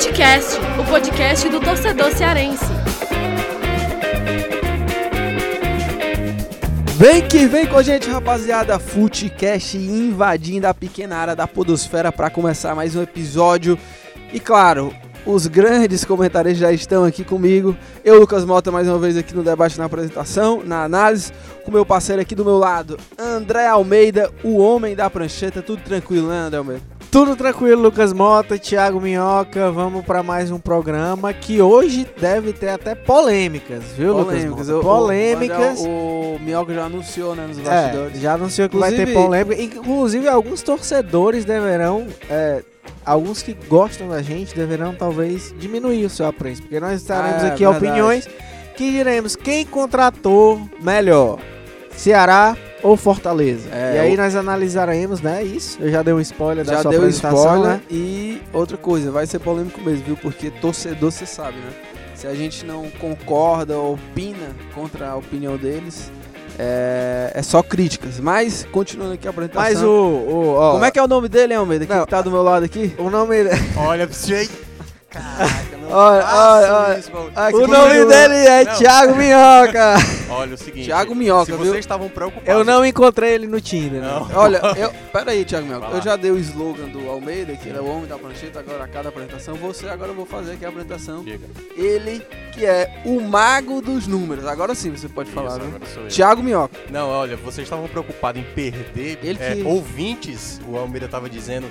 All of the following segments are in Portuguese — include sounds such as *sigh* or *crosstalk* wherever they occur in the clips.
Futecast, o podcast do torcedor cearense. Vem que vem com a gente, rapaziada. Futecast invadindo a pequena área da Podosfera para começar mais um episódio. E claro, os grandes comentários já estão aqui comigo. Eu, Lucas Mota, mais uma vez aqui no debate, na apresentação, na análise. Com meu parceiro aqui do meu lado, André Almeida, o homem da prancheta. Tudo tranquilo, né, André Almeida? Tudo tranquilo, Lucas Mota, Thiago Minhoca. Vamos para mais um programa que hoje deve ter até polêmicas, viu, Polêmicas. Lucas O- Mota? Polêmicas. O, o Minhoca já anunciou, né, nos É, bastidores. já anunciou que vai ter Inclusive- polêmica. Inclusive, alguns torcedores deverão. é, alguns que gostam da gente deverão talvez diminuir o seu apreço. Porque nós estaremos é aqui verdade. opiniões que diremos quem contratou melhor. Ceará ou Fortaleza. É, e aí nós analisaremos, né? Isso. Eu já dei um spoiler da Já sua deu apresentação, spoiler né? e outra coisa, vai ser polêmico mesmo, viu? Porque torcedor, você sabe, né? Se a gente não concorda ou opina contra a opinião deles, é, é só críticas. Mas, continuando aqui a apresentação. Mas o. o ó, Como é que é o nome dele, hein, Almeida? Que Não, tá do meu lado aqui? o nome. Olha pra você aí. Caraca, não Olha, olha, olha. o nome dele é Não. Thiago Minhoca. Olha o seguinte. Thiago Minhoca, se viu? vocês estavam preocupados. Eu não encontrei ele no Tinder. né? Não. Olha, *laughs* eu. Pera aí, Thiago Mel. Vai Eu já dei o slogan do Almeida, que é o homem da prancheta, agora a cada apresentação. Você agora eu vou fazer aqui a apresentação. Diga. Ele, que é o mago dos números. Agora sim você pode falar, Isso, né? sou eu. Thiago Minhoca. Não, olha, vocês estavam preocupados em perder Ele é, que- ouvintes, o Almeida tava dizendo.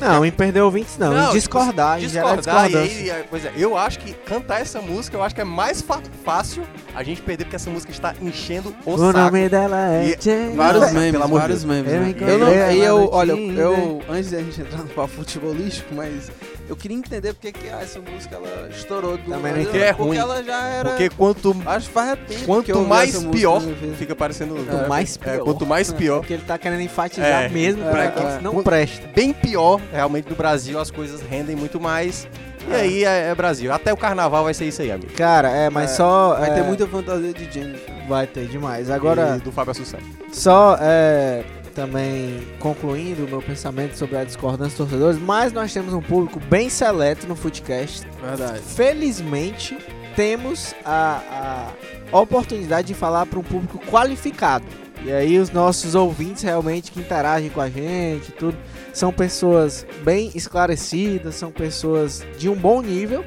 Não, em perder ouvintes não. Não, em discordar, em gerar discordar, e discordância. aí, pois é, eu acho que cantar essa música, eu acho que é mais fácil a gente perder, porque essa música está enchendo o, O saco. nome dela é E- Jane. Vários memes, de vários memes. Eu né? Eu não, eu, olha, eu, antes da gente entrar no papo futebolístico, mas eu queria entender porque que ah, essa música ela estourou do Também não entendo. É porque ruim. ela já era. Porque quanto, Acho que faz tempo que eu quanto ouvi mais essa música pior, fica parecendo. Quanto mais É, pior. quanto mais pior. Porque ele tá querendo enfatizar É, mesmo é, pra é. que não Quando- presta. bem pior, realmente, no Brasil as coisas rendem muito mais. E aí é, é Brasil. Até o carnaval vai ser isso aí, amigo. Cara, é, mas É, só. Vai é, ter muita fantasia de Jennifer. Vai ter demais. Agora, E do Fábio Assunção. só é, também concluindo o meu pensamento sobre a discordância dos torcedores, mas nós temos um público bem seleto no Footcast. Verdade. Felizmente, temos a, a oportunidade de falar para um público qualificado. E aí os nossos ouvintes realmente que interagem com a gente, tudo, são pessoas bem esclarecidas, são pessoas de um bom nível,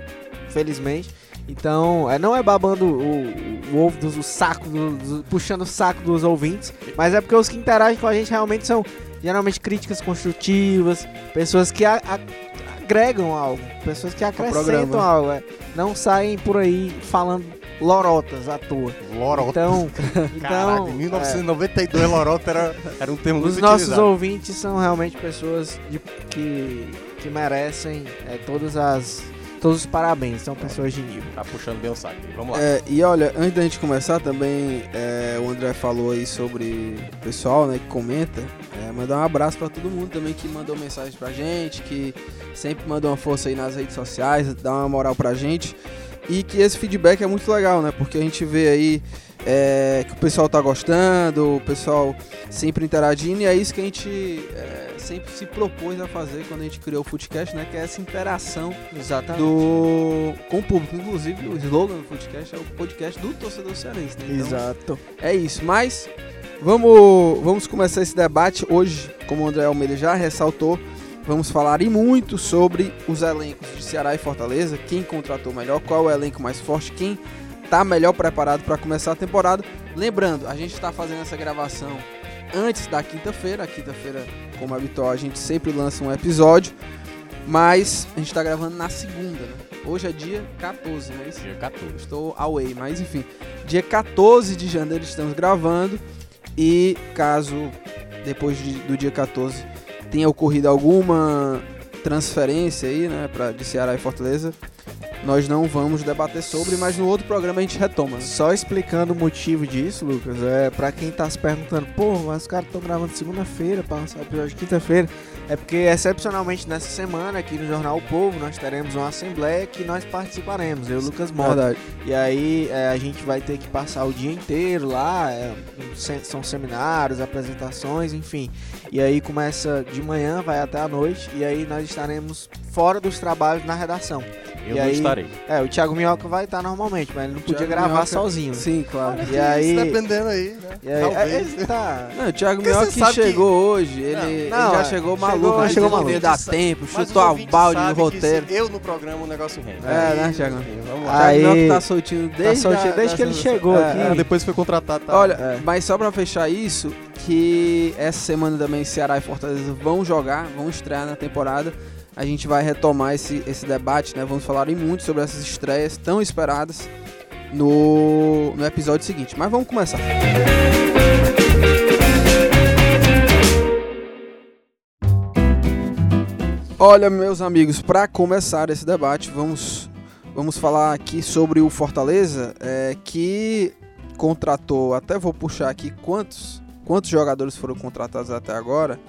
felizmente. Então, é, não é babando o, o ovo do o saco, do- do- puxando o saco dos ouvintes, mas é porque os que interagem com a gente realmente são geralmente críticas construtivas, pessoas que a- a- agregam algo, pessoas que acrescentam programa. algo, é. não saem por aí falando lorotas à toa. Lorota. Então, *laughs* então em 1992 Lorota era, era um termo é, muito os nossos utilizado. ouvintes são realmente pessoas de- que, que merecem é, todas as todos os parabéns, são pessoas de nível. Tá puxando bem o saco. Vamos lá. É, e olha, antes da gente começar também, é, o André falou aí sobre o pessoal né, que comenta. É, mandar um abraço pra todo mundo também que mandou mensagem pra gente, que sempre mandou uma força aí nas redes sociais, dá uma moral pra gente. E que esse feedback é muito legal, né? Porque a gente vê aí é, que o pessoal tá gostando, o pessoal sempre interagindo, e é isso que a gente é, sempre se propôs a fazer quando a gente criou o Footcast, né? Que é essa interação Exatamente. do com o público. Inclusive, o slogan do podcast é o podcast do torcedor cearense. Né? Então, Exato. é isso. Mas vamos, vamos começar esse debate hoje, como o André Almeida já ressaltou. Vamos falar e muito sobre os elencos de Ceará e Fortaleza, quem contratou melhor, qual é o elenco mais forte, quem tá melhor preparado para começar a temporada. Lembrando, a gente está fazendo essa gravação antes da quinta-feira. A quinta-feira, como habitual, a gente sempre lança um episódio, mas a gente está gravando na segunda, né? Hoje é dia 14, não é isso? Dia 14. Estou away, mas enfim. Dia 14 de janeiro estamos gravando. E caso depois de- do dia 14 tenha ocorrido alguma transferência aí, né, pra, de Ceará e Fortaleza, nós não vamos debater sobre, mas no outro programa a gente retoma. Só explicando o motivo disso, Lucas, é pra quem tá se perguntando, pô, mas os caras estão gravando segunda-feira pra lançar o episódio de quinta-feira. É porque, excepcionalmente nessa semana, aqui no Jornal O Povo, nós teremos uma assembleia que nós participaremos, eu e o Lucas Mota. E aí é, a gente vai ter que passar o dia inteiro lá, é, são seminários, apresentações, enfim. E aí começa de manhã, vai até a noite, e aí nós estaremos fora dos trabalhos na redação. Eu E não aí- estarei. É, o Thiago Minhoca vai estar normalmente, mas ele não podia Thiago gravar Minhoca- sozinho. Sim, claro. E aí, dependendo aí, né? e aí Talvez. é, ele tá... Não, o Thiago Minhoca que- chegou hoje, ele, Não, ele não, já é, chegou chegou- maluco, mas chegou não maluco. ia dar tempo, Mas chutou a balde no que roteiro. Eu no programa o negócio rende. É, né, Thiago? Vamos O lá. Thiago Aí- Minhoca tá soltinho desde, soltinho a- desde que ele chegou É, aqui. é. Depois foi contratado. Tá. Olha, mas só pra fechar isso, que essa semana também Ceará e Fortaleza vão jogar, vão estrear na temporada. A gente vai retomar esse, esse debate, né? Vamos falar muito sobre essas estreias tão esperadas no, no episódio seguinte. Mas vamos começar. Olha, meus amigos, para começar esse debate, vamos, vamos falar aqui sobre o Fortaleza, é, que contratou, até vou puxar aqui quantos, quantos jogadores foram contratados até agora.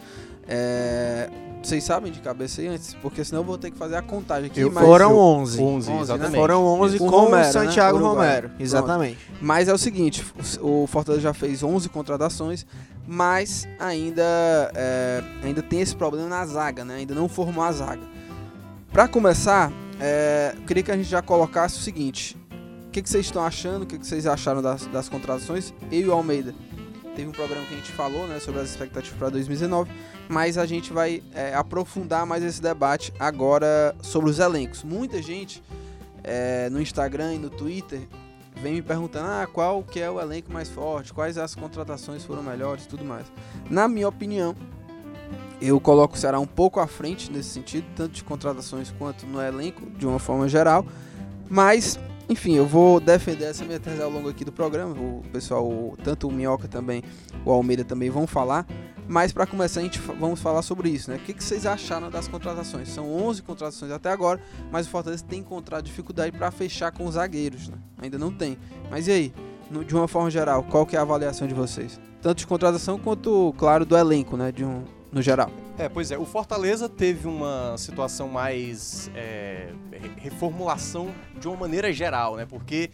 É, vocês sabem de cabeça aí antes? Porque senão eu vou ter que fazer a contagem aqui. Eu- mas, Foram 11. 11, 11, né? exatamente. Foram 11 Com com, Romero, o Santiago né? Romero. Exatamente. mas é o seguinte, o Fortaleza já fez 11 contratações, mas ainda, é, ainda tem esse problema na zaga, né? Ainda não formou a zaga. Para começar, é, eu queria que a gente já colocasse o seguinte: o que, que vocês estão achando? O que, que vocês acharam das, das contratações? Eu e o Almeida. Teve um programa que a gente falou né, sobre as expectativas para 2019, mas a gente vai é, aprofundar mais esse debate agora sobre os elencos. Muita gente é, no Instagram e no Twitter vem me perguntando ah, qual que é o elenco mais forte, quais as contratações foram melhores tudo mais. Na minha opinião, eu coloco o Ceará um pouco à frente nesse sentido, tanto de contratações quanto no elenco, de uma forma geral. Mas, enfim, eu vou defender essa minha tese ao longo aqui do programa. O pessoal, tanto o Minhoca também, o Almeida também vão falar. Mas para começar, a gente vamos falar sobre isso, né? O que, que vocês acharam das contratações? São 11 contratações até agora, mas o Fortaleza tem encontrado dificuldade para fechar com os zagueiros, né? Ainda não tem. Mas e aí, no- de uma forma geral, qual que é a avaliação de vocês? Tanto de contratação quanto, claro, do elenco, né? De um, no geral. É, pois é, o Fortaleza teve uma situação mais é, re- reformulação de uma maneira geral, né? Porque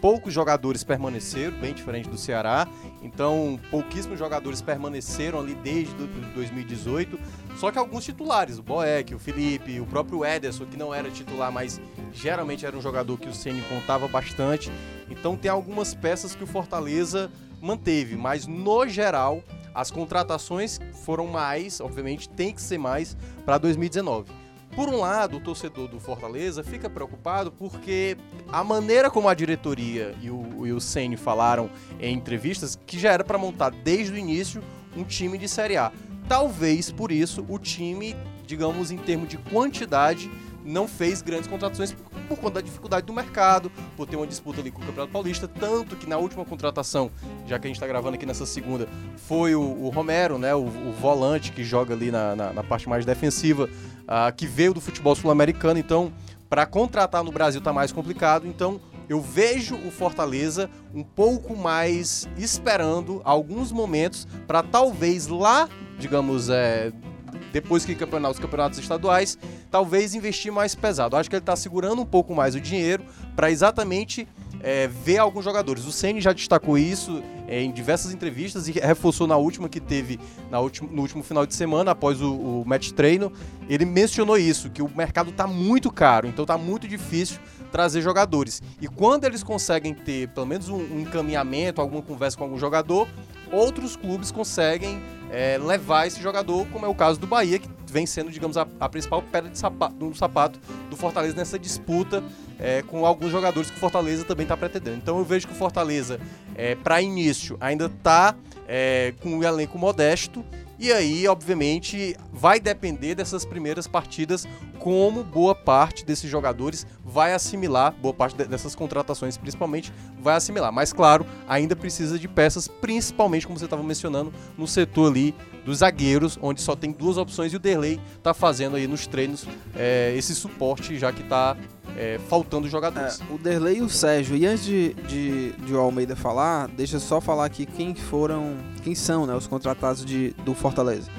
poucos jogadores permaneceram, bem diferente do Ceará. Então, pouquíssimos jogadores permaneceram ali desde do- do 2018. Só que alguns titulares, o Boeck, o Felipe, o próprio Ederson, que não era titular, mas geralmente era um jogador que o Ceni contava bastante. Então, tem algumas peças que o Fortaleza manteve, mas no geral as contratações foram mais, obviamente tem que ser mais para 2019. Por um lado, o torcedor do Fortaleza fica preocupado porque a maneira como a diretoria e o, e o Ceni falaram em entrevistas que já era para montar desde o início um time de Série A. Talvez por isso o time, digamos em termos de quantidade, não fez grandes contratações por, por conta da dificuldade do mercado, por ter uma disputa ali com o Campeonato Paulista, tanto que na última contratação, já que a gente está gravando aqui nessa segunda, foi o, o Romero, né, o, o volante que joga ali na, na, na parte mais defensiva, ah, que veio do futebol sul-americano, então para contratar no Brasil tá mais complicado, então eu vejo o Fortaleza um pouco mais esperando alguns momentos para talvez lá, digamos, é, depois que campeonar os campeonatos estaduais, talvez investir mais pesado. Acho que ele está segurando um pouco mais o dinheiro para exatamente é, ver alguns jogadores. O Ceni já destacou isso é, em diversas entrevistas e reforçou na última que teve na último, no último final de semana, após o, o match treino. Ele mencionou isso, que o mercado está muito caro, então está muito difícil trazer jogadores. E quando eles conseguem ter pelo menos um, um encaminhamento, alguma conversa com algum jogador, outros clubes conseguem é, levar esse jogador, como é o caso do Bahia, que vem sendo, digamos, a, a principal pedra de sapato, do sapato do Fortaleza nessa disputa é, com alguns jogadores que o Fortaleza também está pretendendo. Então eu vejo que o Fortaleza, é, para início, ainda está é, com um elenco modesto. E aí, obviamente, vai depender dessas primeiras partidas como boa parte desses jogadores vai assimilar, boa parte de- dessas contratações principalmente, vai assimilar. Mas, claro, ainda precisa de peças, principalmente, como você estava mencionando, no setor ali dos zagueiros, onde só tem duas opções e o Derlei tá fazendo aí nos treinos é, esse suporte, já que tá é, faltando jogadores. É, o Derlei e o Sérgio. E antes de, de, de o Almeida falar, deixa eu só falar aqui quem foram, quem são né, os contratados de, do Fortaleza.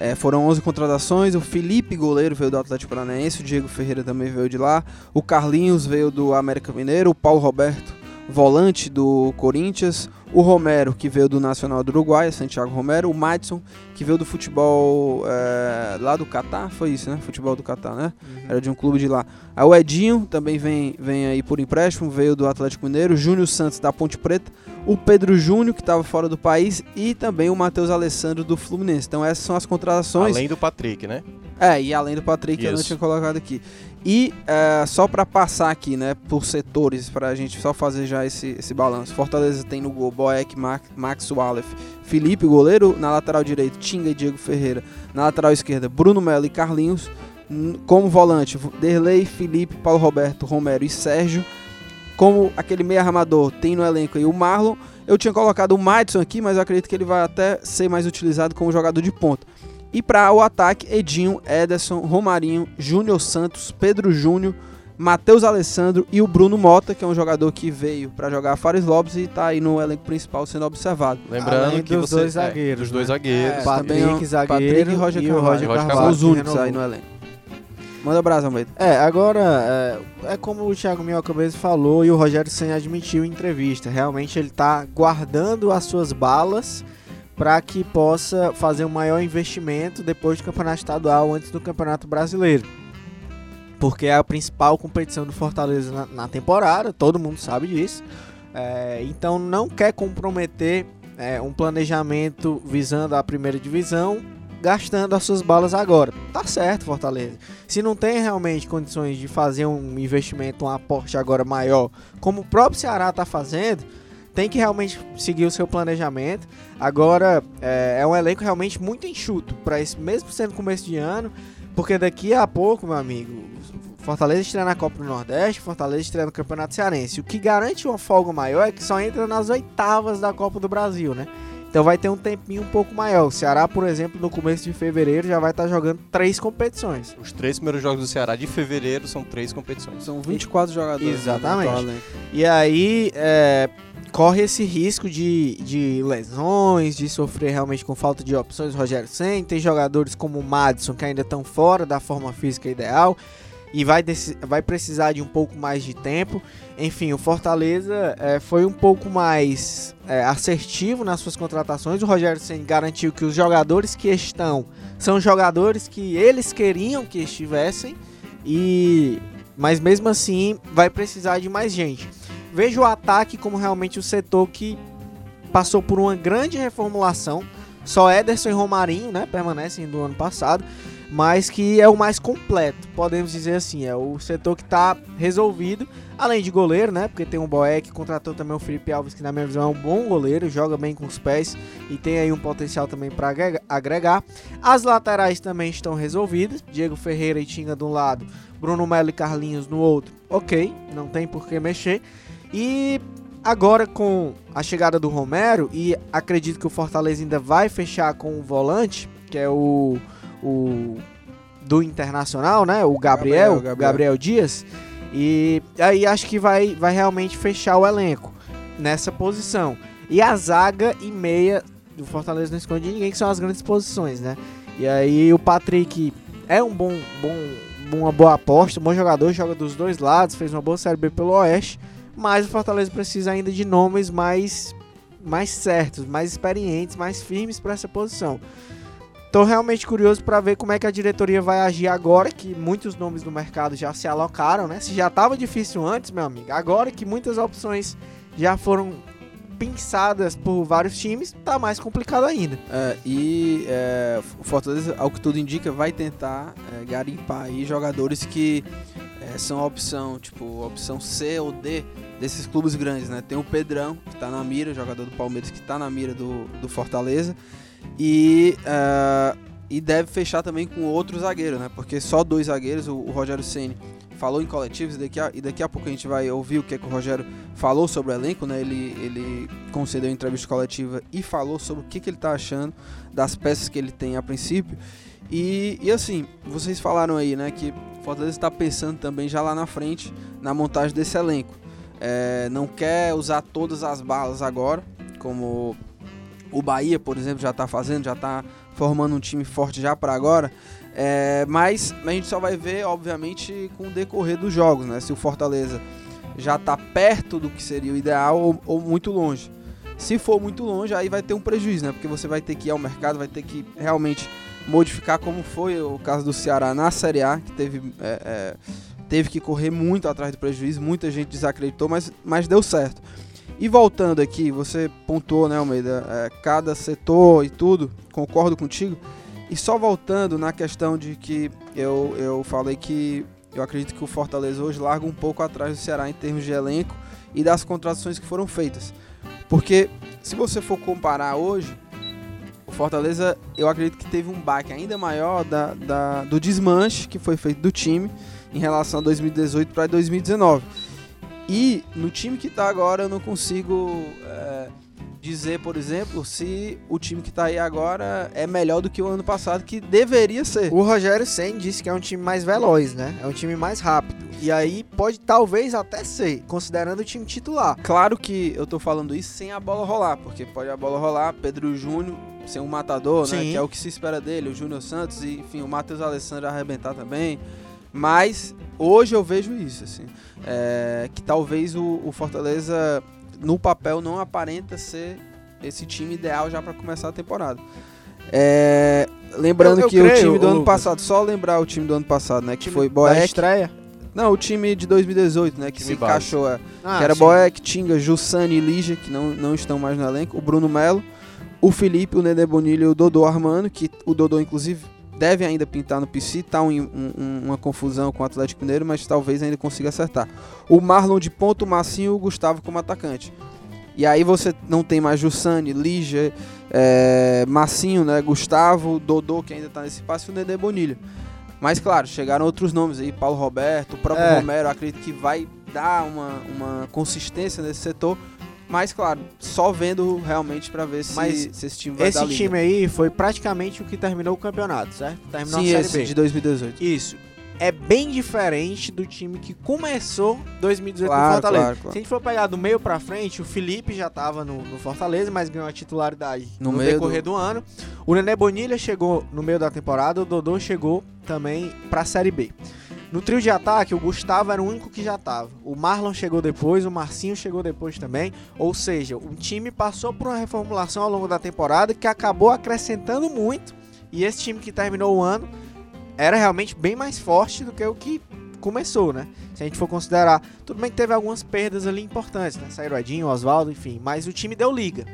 É, foram 11 contratações. O Felipe, goleiro, veio do Atlético Paranaense. O Diego Ferreira também veio de lá. O Carlinhos veio do América Mineiro. O Paulo Roberto, volante do Corinthians. O Romero, que veio do Nacional do Uruguai, Santiago Romero. O Madison, que veio do futebol é, lá do Catar. Foi isso, né? Futebol do Catar, né? Era de um clube de lá. Aí o Edinho também vem, vem aí por empréstimo, veio do Atlético Mineiro. Júnior Santos da Ponte Preta. O Pedro Júnior, que estava fora do país. E também o Matheus Alessandro do Fluminense. Então essas são as contratações. Além do Patrick, né? É, e além do Patrick, que eu não Isso. tinha colocado aqui. E é, só para passar aqui, né, por setores, para a gente só fazer já esse, esse balanço. Fortaleza tem no gol Boeck, Ma- Max Wallef, Felipe, goleiro. Na lateral direito, Tinga e Diego Ferreira. Na lateral esquerda, Bruno Melo e Carlinhos. Como volante, Derlei, Felipe, Paulo Roberto, Romero e Sérgio. Como aquele meio armador tem no elenco aí o Marlon. Eu tinha colocado o Madison aqui, mas eu acredito que ele vai até ser mais utilizado como jogador de ponta. E para o ataque, Edinho, Ederson, Romarinho, Júnior Santos, Pedro Júnior, Matheus Alessandro e o Bruno Mota, que é um jogador que veio para jogar Fares Lopes e está aí no elenco principal sendo observado. Lembrando Além que dos você, dois é, zagueiros, dos dois né? zagueiros. É, Patrick, também é um- zagueiro, Patrick e Roger e Carvalho. Roger os únicos aí no elenco. Manda abraço, Almeida. É, agora, é, é como o Thiago Minhoca mesmo falou e o Rogério Senna admitiu em entrevista. Realmente ele tá guardando as suas balas para que possa fazer um maior investimento depois do campeonato estadual, antes do campeonato brasileiro. Porque é a principal competição do Fortaleza na, na temporada, todo mundo sabe disso. É, então não quer comprometer é, um planejamento visando a primeira divisão, gastando as suas balas agora. Tá certo, Fortaleza. Se não tem realmente condições de fazer um investimento, um aporte agora maior, como o próprio Ceará está fazendo, tem que realmente seguir o seu planejamento. Agora é, é um elenco realmente muito enxuto para esse mesmo sendo começo de ano, porque daqui a pouco, meu amigo, Fortaleza estreia na Copa do Nordeste, Fortaleza estreia no Campeonato Cearense. O que garante uma folga maior é que só entra nas oitavas da Copa do Brasil, né? Então vai ter um tempinho um pouco maior. O Ceará, por exemplo, no começo de fevereiro já vai estar jogando três competições. Os três primeiros jogos do Ceará de fevereiro são três competições. São 24 jogadores. Exatamente. no elenco. E aí é, corre esse risco de, de lesões, de sofrer realmente com falta de opções. Rogério Sen tem jogadores como o Madison que ainda estão fora da forma física ideal e vai, vai precisar de um pouco mais de tempo. Enfim, o Fortaleza é, foi um pouco mais é, assertivo nas suas contratações. O Rogério Sen garantiu que os jogadores que estão são jogadores que eles queriam que estivessem e mas mesmo assim vai precisar de mais gente. Vejo o ataque como realmente o setor que passou por uma grande reformulação. Só Ederson e Romarinho, né, permanecem do ano passado, mas que é o mais completo, podemos dizer assim, é o setor que está resolvido, além de goleiro, né, porque tem o Boeck, contratou também o Felipe Alves, que na minha visão é um bom goleiro, joga bem com os pés e tem aí um potencial também para agregar. As laterais também estão resolvidas, Diego Ferreira e Tinga de um lado, Bruno Melo e Carlinhos no outro, ok, não tem por que mexer. E agora com a chegada do Romero, e acredito que o Fortaleza ainda vai fechar com o volante, que é o, o do Internacional, né? O Gabriel, Gabriel, Gabriel. Gabriel Dias. E aí acho que vai, vai realmente fechar o elenco nessa posição. E a zaga e meia do Fortaleza não esconde ninguém, que são as grandes posições, né? E aí o Patrick é um bom, bom, uma boa aposta, um bom jogador, joga dos dois lados, fez uma boa Série B pelo Oeste, mas o Fortaleza precisa ainda de nomes mais, mais certos, mais experientes, mais firmes para essa posição. Tô realmente curioso para ver como é que a diretoria vai agir agora que muitos nomes do mercado já se alocaram, né? Se já tava difícil antes, meu amigo, agora que muitas opções já foram pensadas por vários times, tá mais complicado ainda. É, e é, o Fortaleza, ao que tudo indica, vai tentar é, garimpar aí jogadores que é, são a opção, tipo, a opção C ou D desses clubes grandes, né? Tem o Pedrão, que tá na mira, jogador do Palmeiras que tá na mira do, do Fortaleza. E, é, e deve fechar também com outro zagueiro, né? Porque só dois zagueiros, o, o Rogério Ceni falou em coletivos e daqui a, e daqui a pouco a gente vai ouvir o que, é que o Rogério falou sobre o elenco, né? Ele, ele concedeu entrevista coletiva e falou sobre o que, que ele está achando das peças que ele tem a princípio. E, e assim, vocês falaram aí, né, que Fortaleza está pensando também já lá na frente na montagem desse elenco. É, não quer usar todas as balas agora, como o Bahia, por exemplo, já está fazendo, já está formando um time forte já para agora. É, mas a gente só vai ver, obviamente, com o decorrer dos jogos, né? Se o Fortaleza já está perto do que seria o ideal ou, ou, muito longe. Se for muito longe, aí vai ter um prejuízo, né? Porque você vai ter que ir ao mercado, vai ter que realmente modificar, como foi o caso do Ceará na Série A, que teve, é, é, teve que correr muito atrás do prejuízo, muita gente desacreditou, mas, mas deu certo. E voltando aqui, você pontuou, né, Almeida, é, cada setor e tudo, concordo contigo. E só voltando na questão de que eu, eu falei que eu acredito que o Fortaleza hoje larga um pouco atrás do Ceará em termos de elenco e das contratações que foram feitas. Porque se você for comparar hoje, o Fortaleza eu acredito que teve um baque ainda maior da, da do desmanche que foi feito do time em relação a 2018 para 2019. E no time que está agora eu não consigo. É, dizer, por exemplo, se o time que está aí agora é melhor do que o ano passado, que deveria ser. O Rogério Sen disse que é um time mais veloz, né? É um time mais rápido. E aí pode talvez até ser, considerando o time titular. Claro que eu tô falando isso sem a bola rolar, porque pode a bola rolar, Pedro Júnior ser um matador, né? Que é o que se espera dele, o Júnior Santos e, enfim, o Matheus Alessandro arrebentar também. Mas hoje eu vejo isso, assim. É, que talvez o, o Fortaleza no papel não aparenta ser esse time ideal já para começar a temporada. É, lembrando eu, eu que creio, o time do ano Lucas. passado, só lembrar o time do ano passado, né, que foi Boeck. estreia? Não, o time de 2018, né, que se encaixou, é, ah, que era sim. Boeck, Tinga, Jussani e Lígia, que não, não estão mais no elenco, o Bruno Melo, o Felipe, o Nenê Bonilha e o Dodô Armando, que o Dodô inclusive deve ainda pintar no PC, tá um, um, uma confusão com o Atlético Mineiro, mas talvez ainda consiga acertar. O Marlon de ponto, o Massinho e o Gustavo como atacante. E aí você não tem mais Jussani, Lígia, é, Massinho, né, Gustavo, Dodô, que ainda tá nesse passe, e o Nenê Bonilha. Mas claro, chegaram outros nomes aí, Paulo Roberto, o próprio é. Romero, acredito que vai dar uma, uma consistência nesse setor, mas, claro, só vendo realmente para ver se, Mas se esse time vai Esse time aí foi praticamente o que terminou o campeonato, certo? Terminou Sim, a Série esse B. de 2018. Isso. É bem diferente do time que começou 2018 claro, no Fortaleza. Claro, claro. Se a gente for pegar do meio para frente, o Felipe já estava no, no, Fortaleza, mas ganhou a titularidade no, no decorrer do... do... ano. O Nené Bonilha chegou no meio da temporada, o Dodô chegou também para a Série B. No trio de ataque, o Gustavo era o único que já estava. O Marlon chegou depois, o Marcinho chegou depois também. Ou seja, o time passou por uma reformulação ao longo da temporada que acabou acrescentando muito. E esse time que terminou o ano era realmente bem mais forte do que o que começou, né? Se a gente for considerar, tudo bem que teve algumas perdas ali importantes, né? Saiu Edinho, Oswaldo, enfim, mas o time deu liga.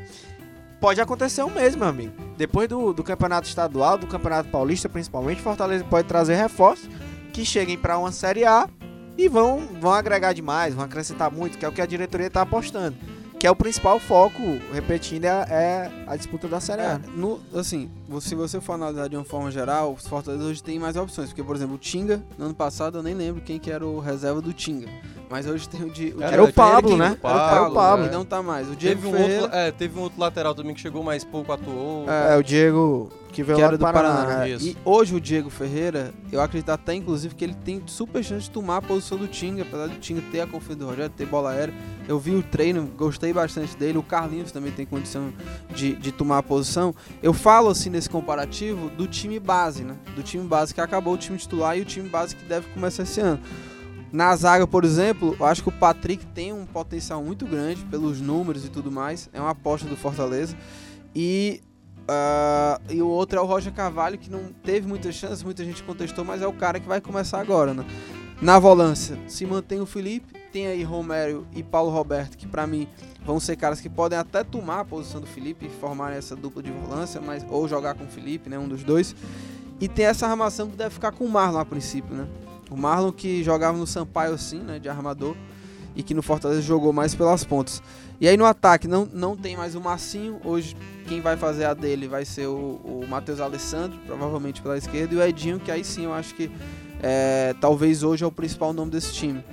Pode acontecer o mesmo, meu amigo. Depois do, do campeonato estadual, do campeonato paulista principalmente, Fortaleza pode trazer reforços que cheguem para uma Série A e vão, vão agregar demais, vão acrescentar muito, que é o que a diretoria está apostando. Que é o principal foco, repetindo, é, é a disputa da Série A. É, no, assim, se você for analisar de uma forma geral, os Fortaleza hoje tem mais opções. Porque, por exemplo, o Tinga, no ano passado, eu nem lembro quem que era o reserva do Tinga. Mas hoje tem o, de, o Era o Pablo, né? Pablo, era o Pablo. É. não tá mais. O Diego teve um, Ferreira... outro, é, teve um outro lateral também que chegou mais pouco, atuou. É, é o Diego que veio que lá era do Paraná. Paraná. E hoje o Diego Ferreira, eu acredito até inclusive que ele tem super chance de tomar a posição do Tinga, apesar do Tinga ter a confiança do Rogério, ter bola aérea. Eu vi o treino, gostei bastante dele. O Carlinhos também tem condição de, de tomar a posição. Eu falo assim nesse comparativo do time base, né? Do time base que acabou o time titular e o time base que deve começar esse ano. Na zaga, por exemplo, eu acho que o Patrick tem um potencial muito grande pelos números e tudo mais. É uma aposta do Fortaleza. E, uh, e o outro é o Roger Carvalho, que não teve muitas chances, muita gente contestou, mas é o cara que vai começar agora. Né? Na volância, se mantém o Felipe, tem aí Romero e Paulo Roberto, que para mim vão ser caras que podem até tomar a posição do Felipe e formar essa dupla de volância, mas ou jogar com o Felipe, né, um dos dois. E tem essa armação que deve ficar com o Marlon a princípio, né? O Marlon que jogava no Sampaio assim, né, de armador, e que no Fortaleza jogou mais pelas pontas. E aí no ataque não, não tem mais o Massinho, hoje quem vai fazer a dele vai ser o, o Matheus Alessandro, provavelmente pela esquerda, e o Edinho, que aí sim eu acho que é, talvez hoje é o principal nome desse time.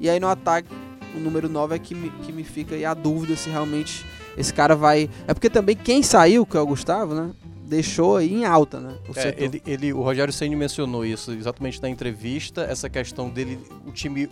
E aí no ataque, o número 9 é que me, que me fica aí a dúvida se realmente esse cara vai. É porque também quem saiu, que é o Gustavo, né? Deixou aí em alta, né? O, é, ele, ele, o Rogério Senni mencionou isso exatamente na entrevista, essa questão dele, o time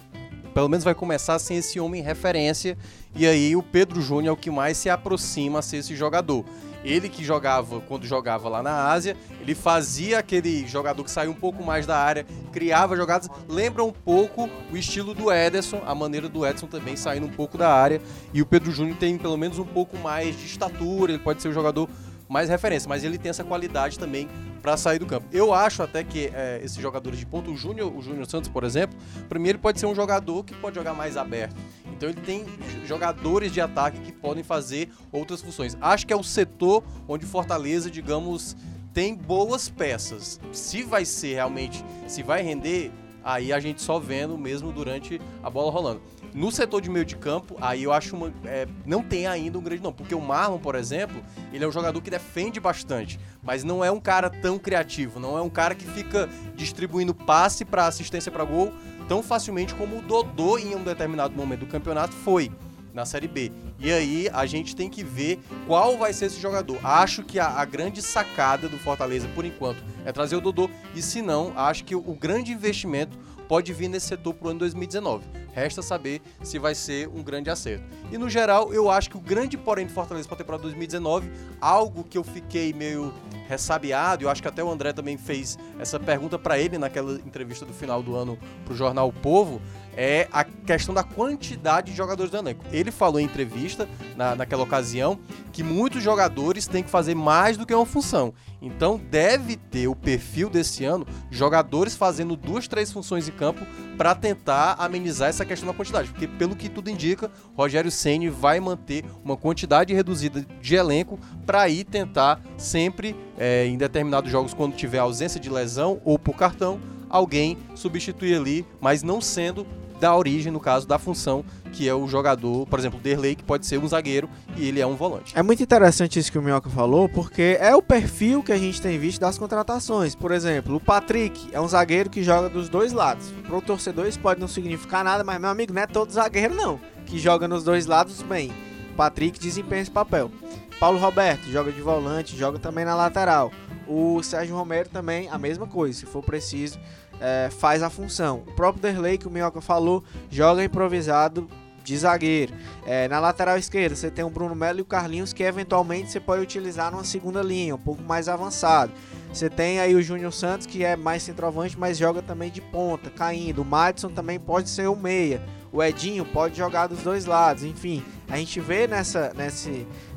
pelo menos vai começar sem esse homem referência. E aí o Pedro Júnior é o que mais se aproxima a ser esse jogador. Ele que jogava, quando jogava lá na Ásia, ele fazia aquele jogador que saiu um pouco mais da área, criava jogadas, lembra um pouco o estilo do Ederson, a maneira do Ederson também saindo um pouco da área. E o Pedro Júnior tem pelo menos um pouco mais de estatura, ele pode ser um jogador mais referência, mas ele tem essa qualidade também para sair do campo. Eu acho até que é, esses jogadores de ponto, o Júnior, o Júnior Santos, por exemplo, primeiro pode ser um jogador que pode jogar mais aberto. Então ele tem jogadores de ataque que podem fazer outras funções. Acho que é o setor onde Fortaleza, digamos, tem boas peças. Se vai ser realmente, se vai render, aí a gente só vendo mesmo durante a bola rolando. No setor de meio de campo, aí eu acho uma. É, não tem ainda um grande nome. Porque o Marlon, por exemplo, ele é um jogador que defende bastante. Mas não é um cara tão criativo. Não é um cara que fica distribuindo passe para assistência para gol tão facilmente como o Dodô em um determinado momento do campeonato foi na Série B. E aí a gente tem que ver qual vai ser esse jogador. Acho que a, a, grande sacada do Fortaleza, por enquanto, é trazer o Dodô. E se não, acho que o, o grande investimento pode vir nesse setor para o ano 2019. Resta saber se vai ser um grande acerto. E no geral, eu acho que o grande porém do Fortaleza para a temporada 2019, algo que eu fiquei meio ressabiado, eu acho que até o André também fez essa pergunta para ele naquela entrevista do final do ano para o jornal o Povo, é a questão da quantidade de jogadores do elenco. Ele falou em entrevista, na, naquela ocasião, que muitos jogadores têm que fazer mais do que uma função. Então deve ter o perfil desse ano jogadores fazendo duas, três funções em campo para tentar amenizar essa questão da quantidade. Porque pelo que tudo indica, Rogério Ceni vai manter uma quantidade reduzida de elenco para ir tentar sempre, é, em determinados jogos, quando tiver ausência de lesão ou por cartão, alguém substituir ali, mas não sendo da origem, no caso, da função que é o jogador, por exemplo, o Derlei, que pode ser um zagueiro e ele é um volante. É muito interessante isso que o Minhoca falou, porque é o perfil que a gente tem visto das contratações. Por exemplo, o Patrick é um zagueiro que joga dos dois lados. Para o torcedor isso pode não significar nada, mas meu amigo, não é todo zagueiro não, que joga nos dois lados bem. O Patrick desempenha esse papel. Paulo Roberto joga de volante, joga também na lateral. O Sérgio Romero também, a mesma coisa, se for preciso, é, faz a função. O próprio Derlei, que o Minhoca falou, joga improvisado de zagueiro. É, na lateral esquerda você tem o Bruno Melo e o Carlinhos que eventualmente você pode utilizar numa segunda linha, um pouco mais avançado. Você tem aí o Júnior Santos que é mais centroavante, mas joga também de ponta, caindo. O Madison também pode ser o meia. O Edinho pode jogar dos dois lados. Enfim, a gente vê nessa, nessa,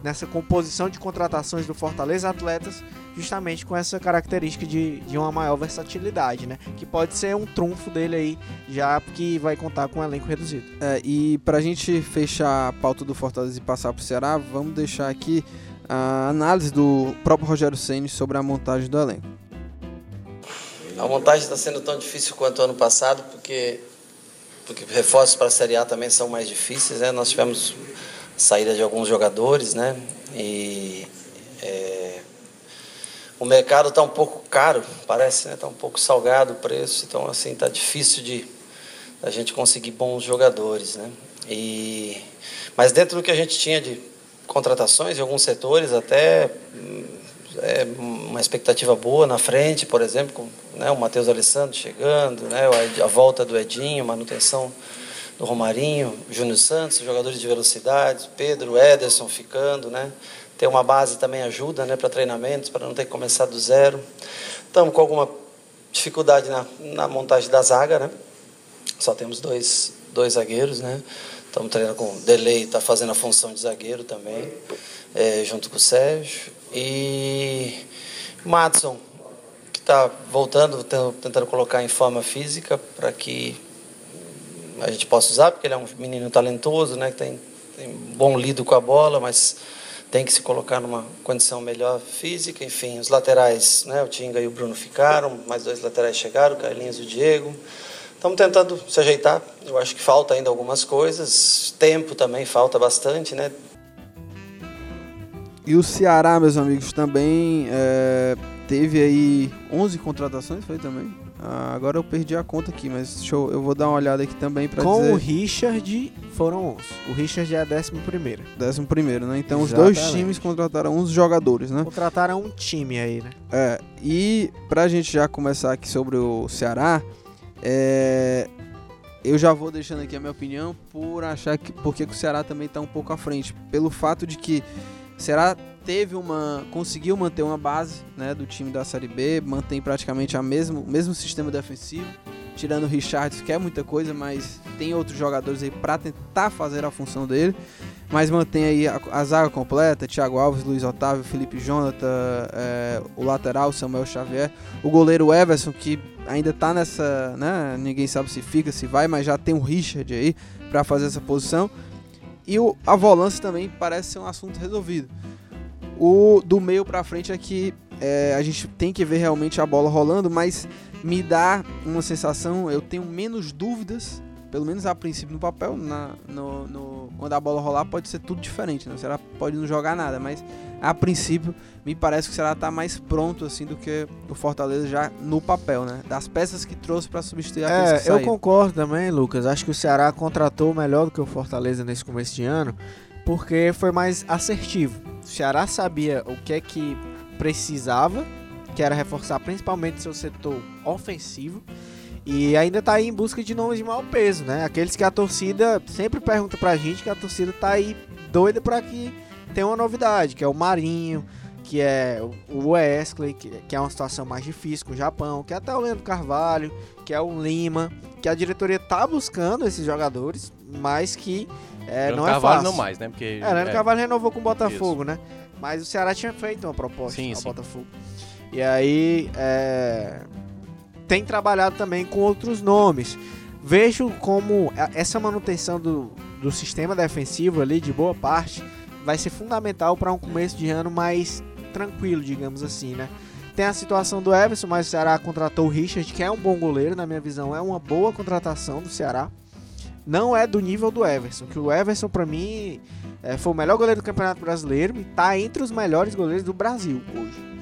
nessa composição de contratações do Fortaleza atletas justamente com essa característica de, de uma maior versatilidade, né? Que pode ser um trunfo dele aí, já que vai contar com um elenco reduzido. É, e pra gente fechar a pauta do Fortaleza e passar pro Ceará, vamos deixar aqui a análise do próprio Rogério Ceni sobre a montagem do elenco. A montagem está sendo tão difícil quanto ano passado, porque, porque reforços para a Série A também são mais difíceis. Né? Nós tivemos saída de alguns jogadores, né? E é, o mercado está um pouco caro, parece, né? Está um pouco salgado o preço, então assim está difícil de a gente conseguir bons jogadores, né? E mas dentro do que a gente tinha de contratações em alguns setores até é uma expectativa boa na frente, por exemplo, com né, o Matheus Alessandro chegando, né, a volta do Edinho, manutenção do Romarinho, Júnior Santos, jogadores de velocidade, Pedro, Ederson ficando, né? Ter uma base também ajuda né, para treinamentos, para não ter que começar do zero. Estamos com alguma dificuldade na, na montagem da zaga, né? Só temos dois, dois zagueiros, né? Estamos treinando com o Delay, está fazendo a função de zagueiro também, é, junto com o Sérgio. E Madison, que está voltando, tentando colocar em forma física para que a gente possa usar, porque ele é um menino talentoso, né? Que tem, tem bom lido com a bola, mas tem que se colocar numa condição melhor física, enfim, os laterais, né, o Tinga e o Bruno ficaram, mais dois laterais chegaram, o Carlinhos e o Diego. Estamos tentando se ajeitar, eu acho que falta ainda algumas coisas, tempo também falta bastante, né? E o Ceará, meus amigos, também é, teve aí 11 contratações, foi também? Ah, agora eu perdi a conta aqui, mas deixa eu, eu vou dar uma olhada aqui também pra Com o dizer. Richard foram 11. O Richard é a 11 primeira. Décimo primeiro, né? Então os dois Exatamente. times contrataram 11 jogadores, né? Contrataram um time aí, né? É, e pra gente já começar aqui sobre o Ceará, é, eu já vou deixando aqui a minha opinião por achar que porque que o Ceará também tá um pouco à frente, pelo fato de que o Ceará teve uma conseguiu manter uma base, né, do time da Série B, mantém praticamente a mesmo o mesmo sistema defensivo, tirando o Richardson, que é muita coisa, mas tem outros jogadores aí pra tentar fazer a função dele. Mas mantém aí a, a zaga completa, Thiago Alves, Luiz Otávio, Felipe Jonathan, é, o lateral Samuel Xavier, o goleiro Everson, que ainda tá nessa, né, ninguém sabe se fica, se vai, mas já tem o Richard aí pra fazer essa posição. E o, a volância também parece ser um assunto resolvido. O do meio pra frente é que é, a gente tem que ver realmente a bola rolando, mas me dá uma sensação, eu tenho menos dúvidas, pelo menos a princípio no papel, na, no, no- quando a bola rolar pode ser tudo diferente, né? O Ceará pode não jogar nada, mas a princípio me parece que o Ceará tá mais pronto assim do que o Fortaleza já no papel, né? Das peças que trouxe pra substituir aqueles É, eu concordo também, Lucas. Acho que o Ceará contratou melhor do que o Fortaleza nesse começo de ano, porque foi mais assertivo. O Ceará sabia o que é que precisava, que era reforçar principalmente seu setor ofensivo. E ainda tá aí em busca de nomes de maior peso, né? Aqueles que a torcida sempre pergunta pra gente que a torcida tá aí doida pra que tenha uma novidade, que é o Marinho, que é o Wesley, que, é uma situação mais difícil com o Japão, que é até o Leandro Carvalho, que é o Lima, que a diretoria tá buscando esses jogadores, mas que é, não é Carvalho fácil. não mais, né? Porque É, Leandro é, Carvalho renovou com o Botafogo, né? Mas o Ceará tinha feito uma proposta Sim, ao sim. Botafogo. E aí é, tem trabalhado também com outros nomes. Vejo como essa manutenção do, do sistema defensivo ali, de boa parte, vai ser fundamental para um começo de ano mais tranquilo, digamos assim, né? Tem a situação do Everson, mas o Ceará contratou o Richard, que é um bom goleiro, na minha visão, é uma boa contratação do Ceará. Não é do nível do Everson, que o Everson, pra mim, é, foi o melhor goleiro do Campeonato Brasileiro e tá entre os melhores goleiros do Brasil hoje.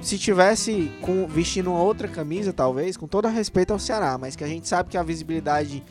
Se tivesse com, vestindo uma outra camisa, talvez, com todo respeito ao Ceará, mas que a gente sabe que a visibilidade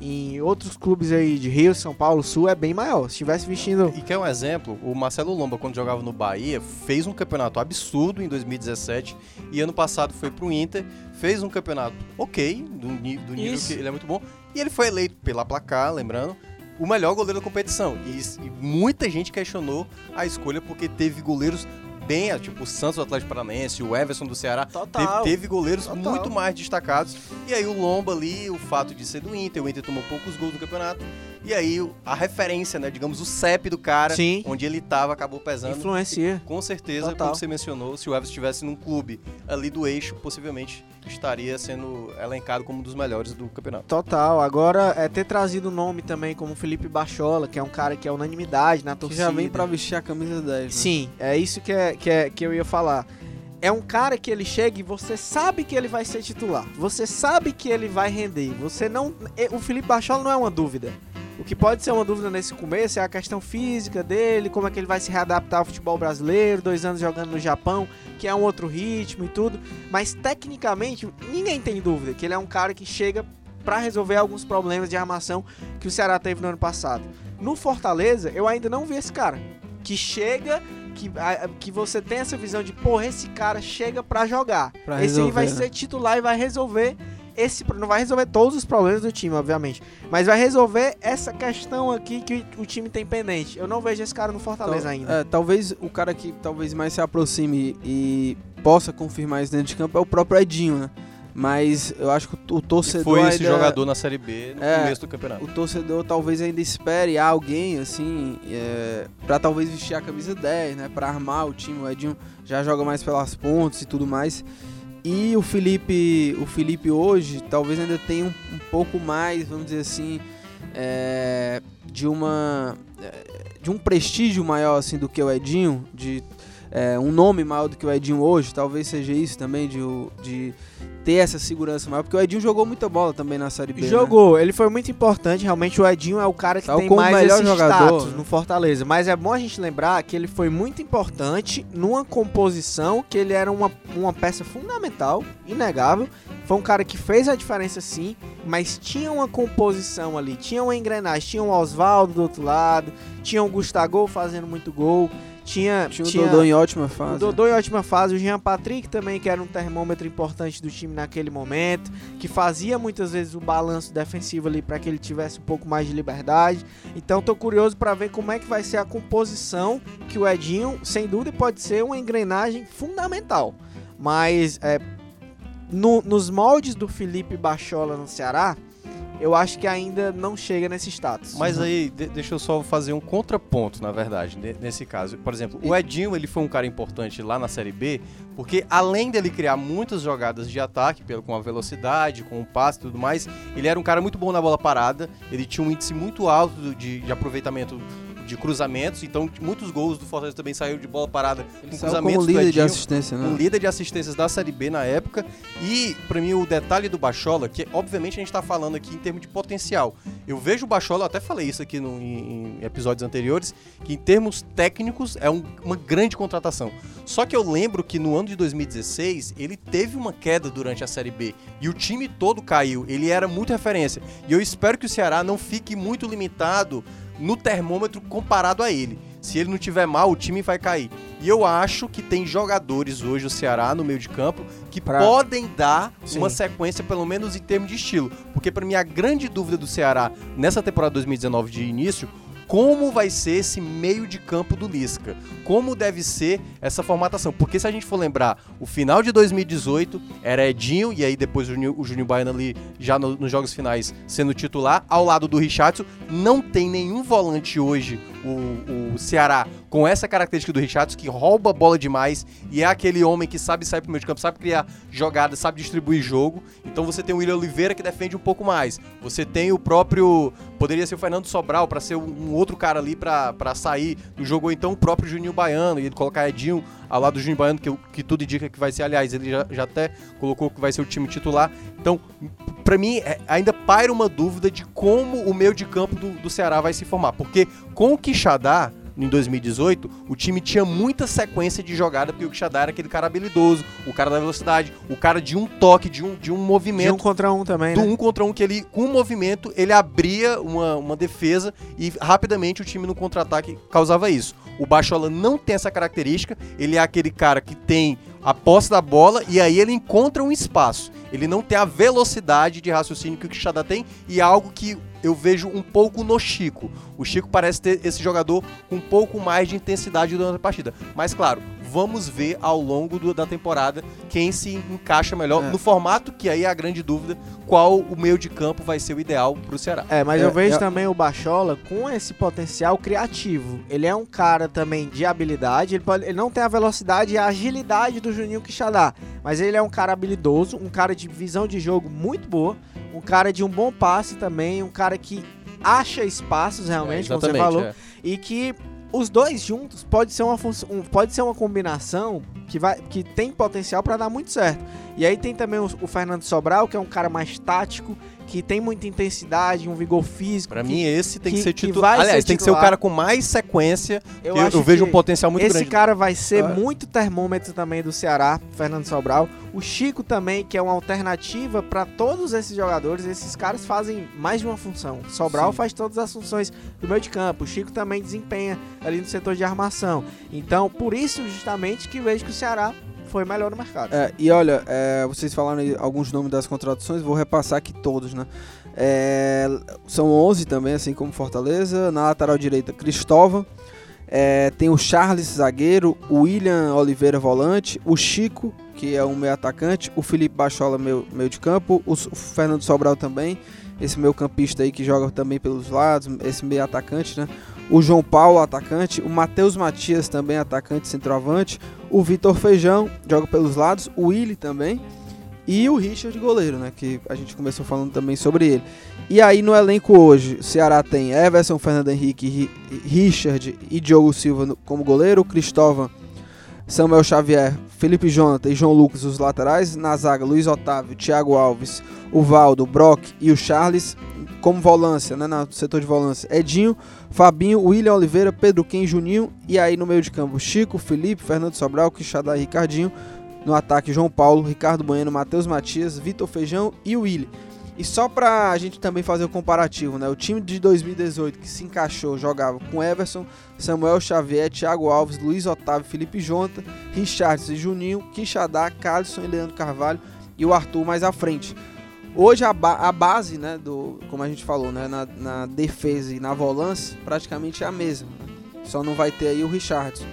em outros clubes aí de Rio, São Paulo, Sul é bem maior. Se tivesse vestindo. E quer um exemplo? O Marcelo Lomba, quando jogava no Bahia, fez um campeonato absurdo em 2017 e ano passado foi pro Inter, fez um campeonato ok, do, do nível Isso. que ele é muito bom, e ele foi eleito pela placar, lembrando, o melhor goleiro da competição. E, e muita gente questionou a escolha porque teve goleiros bem, tipo o Santos do Atlético Paranaense, o Everson do Ceará, Total. Teve, teve goleiros Total. muito mais destacados. E aí o Lomba ali, o fato de ser do Inter, o Inter tomou poucos gols no campeonato. E aí a referência, né? Digamos, o CEP do cara, Sim. onde ele tava, acabou pesando. Influencia. Com certeza, Total. como você mencionou, se o Everson estivesse num clube ali do eixo, possivelmente estaria sendo elencado como um dos melhores do campeonato. Total. Agora, é ter trazido o nome também como Felipe Bachola, que é um cara que é unanimidade na Que torcida. já vem pra vestir a camisa 10, né? Sim, é isso que, é, que, é, que eu ia falar. É um cara que ele chega e você sabe que ele vai ser titular. Você sabe que ele vai render. Você não. e- O Felipe Bachola não é uma dúvida. O que pode ser uma dúvida nesse começo é a questão física dele, como é que ele vai se readaptar ao futebol brasileiro, dois anos jogando no Japão, que é um outro ritmo e tudo. Mas tecnicamente, ninguém tem dúvida que ele é um cara que chega pra resolver alguns problemas de armação que o Ceará teve no ano passado. No Fortaleza, eu ainda não vi esse cara que chega, que, que você tem essa visão de, porra, esse cara chega pra jogar. Pra esse aí vai né? ser titular e vai resolver esse, não vai resolver todos os problemas do time, obviamente, mas vai resolver essa questão aqui que o time tem pendente. Eu não vejo esse cara no Fortaleza Tal- ainda. é, talvez o cara que talvez mais se aproxime e possa confirmar isso dentro de campo é o próprio Edinho, né? Mas eu acho que o, torcedor Foi esse ainda- jogador na Série B no É. começo do campeonato. o torcedor talvez ainda espere alguém assim é, para talvez vestir a camisa 10, né, Pra armar o time. O Edinho já joga mais pelas pontas e tudo mais. E o Felipe, o Felipe hoje talvez ainda tenha um, um pouco mais, vamos dizer assim, é, de uma é, de um prestígio maior assim do que o Edinho, de é, um nome maior do que o Edinho hoje, talvez seja isso também de, de ter essa segurança maior, porque o Edinho jogou muita bola também na Série B. né? Jogou, ele foi muito importante. Realmente, o Edinho é o cara que Saiu tem mais melhor esse jogador, status né? no Fortaleza. Mas é bom a gente lembrar que ele foi muito importante numa composição que ele era uma, uma peça fundamental, inegável, foi um cara que fez a diferença sim, mas tinha uma composição ali, tinha uma engrenagem, tinha o Oswaldo do outro lado, tinha o Gustavo fazendo muito gol, tinha, Tinha o Dodô em ótima o fase. Dodô em ótima fase, o Jean Patrick também, que era um termômetro importante do time naquele momento, que fazia muitas vezes o balanço defensivo ali para que ele tivesse um pouco mais de liberdade. Então tô curioso para ver como é que vai ser a composição que o Edinho, sem dúvida, pode ser uma engrenagem fundamental. Mas é, no- nos moldes do Felipe Bachola no Ceará, eu acho que ainda não chega nesse status. Mas aí, de- deixa eu só fazer um contraponto, na verdade, ne- nesse caso. Por exemplo, o Edinho, ele foi um cara importante lá na Série B, porque além dele criar muitas jogadas de ataque, pelo, com a velocidade, com o passe e tudo mais, ele era um cara muito bom na bola parada, ele tinha um índice muito alto de, de aproveitamento de cruzamentos, então muitos gols do Fortaleza também saíram de bola parada Ele com cruzamentos como líder de Edinho assistência, um né? líder de assistências da Série B na época. E, pra mim, o detalhe do Bachola, que obviamente a gente tá falando aqui em termos de potencial. Eu vejo o Bachola, eu até falei isso aqui no- em, em episódios anteriores, que em termos técnicos é um- uma grande contratação. Só que eu lembro que no ano de 2016 ele teve uma queda durante a Série B e o time todo caiu. Ele era muito referência. E eu espero que o Ceará não fique muito limitado no termômetro comparado a ele. Se ele não tiver mal, o time vai cair. E eu acho que tem jogadores hoje o Ceará no meio de campo que Pra- podem dar Sim. uma sequência, pelo menos em termos de estilo. Porque pra mim a grande dúvida do Ceará nessa temporada 2019 de início, como vai ser esse meio de campo do Lisca? Como deve ser essa formatação? Porque se a gente for lembrar, o final de 2018 era Edinho e aí depois o Juninho Baiano ali já no- nos jogos finais sendo titular, ao lado do Richardson. Não tem nenhum volante hoje, o, o Ceará, com essa característica do Richardson, que rouba a bola demais e é aquele homem que sabe sair pro meio de campo, sabe criar jogadas, sabe distribuir jogo. Então você tem o William Oliveira que defende um pouco mais. Você tem o próprio. Poderia ser o Fernando Sobral para ser um, outro cara ali pra sair do jogo, ou então o próprio Juninho Baiano, e ele colocar Edinho ao lado do Juninho Baiano, que, que tudo indica que vai ser, aliás, ele já, já até colocou que vai ser o time titular. Então, pra mim, é- ainda paira uma dúvida de como o meio de campo do, do Ceará vai se formar. Porque com o Quixadá, em 2018, o time tinha muita sequência de jogada, porque o Quixadá era aquele cara habilidoso, o cara da velocidade, o cara de um toque, de um, de um de um movimento contra um também, do né? um contra um que ele, com um movimento, ele abria uma, uma defesa e rapidamente o time no contra-ataque causava isso. O Bachola não tem essa característica, ele é aquele cara que tem a posse da bola e aí ele encontra um espaço. Ele não tem a velocidade de raciocínio que o Quixadá tem e é algo que eu vejo um pouco no Chico. O Chico parece ter esse jogador com um pouco mais de intensidade durante a partida. Mas claro, vamos ver ao longo do- da temporada quem se encaixa melhor É. no formato, que aí é a grande dúvida, qual o meio de campo vai ser o ideal pro Ceará. É, mas É, eu vejo é- também o Bachola com esse potencial criativo. Ele é um cara também de habilidade, ele, pode- ele não tem a velocidade e a agilidade do Juninho Quixadá, mas ele é um cara habilidoso, um cara de visão de jogo muito boa, um cara de um bom passe também, um cara que acha espaços realmente, como você falou, é. e que os dois juntos pode ser uma um- pode ser uma combinação que vai que tem potencial para dar muito certo. E aí tem também o, o Fernando Sobral, que é um cara mais tático, que tem muita intensidade, um vigor físico. Que mim, esse tem que, que- ser titular. Aliás, ser tem que ser o cara com mais sequência. eu, Eu, eu vejo um potencial muito esse grande. cara vai ser Ah. muito termômetro também do Ceará, Fernando Sobral. O Chico também, que é uma alternativa para todos esses jogadores. Esses caras fazem mais de uma função. Sobral Sim. faz todas as funções do meio de campo. O Chico também desempenha ali no setor de armação. Então, por isso justamente que vejo que o Ceará foi melhor no mercado. É, e olha, é, vocês falaram alguns nomes das contratações, vou repassar aqui todos, né? É, são 11 também, assim como Fortaleza. Na lateral direita, Cristóvão. É, tem o Charles, zagueiro. O William Oliveira, volante. O Chico, que é um meio atacante. O Felipe Bachola, meio, meio de campo. O, o Fernando Sobral também. Esse meio campista aí que joga também pelos lados. Esse meio atacante, né? O João Paulo, atacante. O Matheus Matias, também atacante, centroavante. O Vitor Feijão, joga pelos lados. O Willi também. E o Richard, goleiro, né? Que a gente começou falando também sobre ele. E aí no elenco hoje, o Ceará tem Everson, Fernando Henrique, Ri- Richard e Diogo Silva como goleiro. Cristóvão, Samuel Xavier, Felipe Jonathan e João Lucas os laterais. Na zaga, Luiz Otávio, Thiago Alves, o Valdo, Brock e o Charles. Como volância, né? No setor de volância, Edinho, Fabinho, William Oliveira, Pedro Quem, Juninho. E aí no meio de campo, Chico, Felipe, Fernando Sobral, Quixadá e Ricardinho. No ataque, João Paulo, Ricardo Bueno, Matheus Matias, Vitor Feijão e Willi. E só pra a gente também fazer o comparativo, né? O time de 2018 que se encaixou jogava com Everson, Samuel Xavier, Thiago Alves, Luiz Otávio, Felipe Jonta, Richardson e Juninho, Quixadá, Carlson e Leandro Carvalho e o Arthur mais à frente. Hoje a, ba a base, né, do, como a gente falou, né, na, na defesa e na volância, praticamente é a mesma. Né? Só não vai ter aí o Richardson.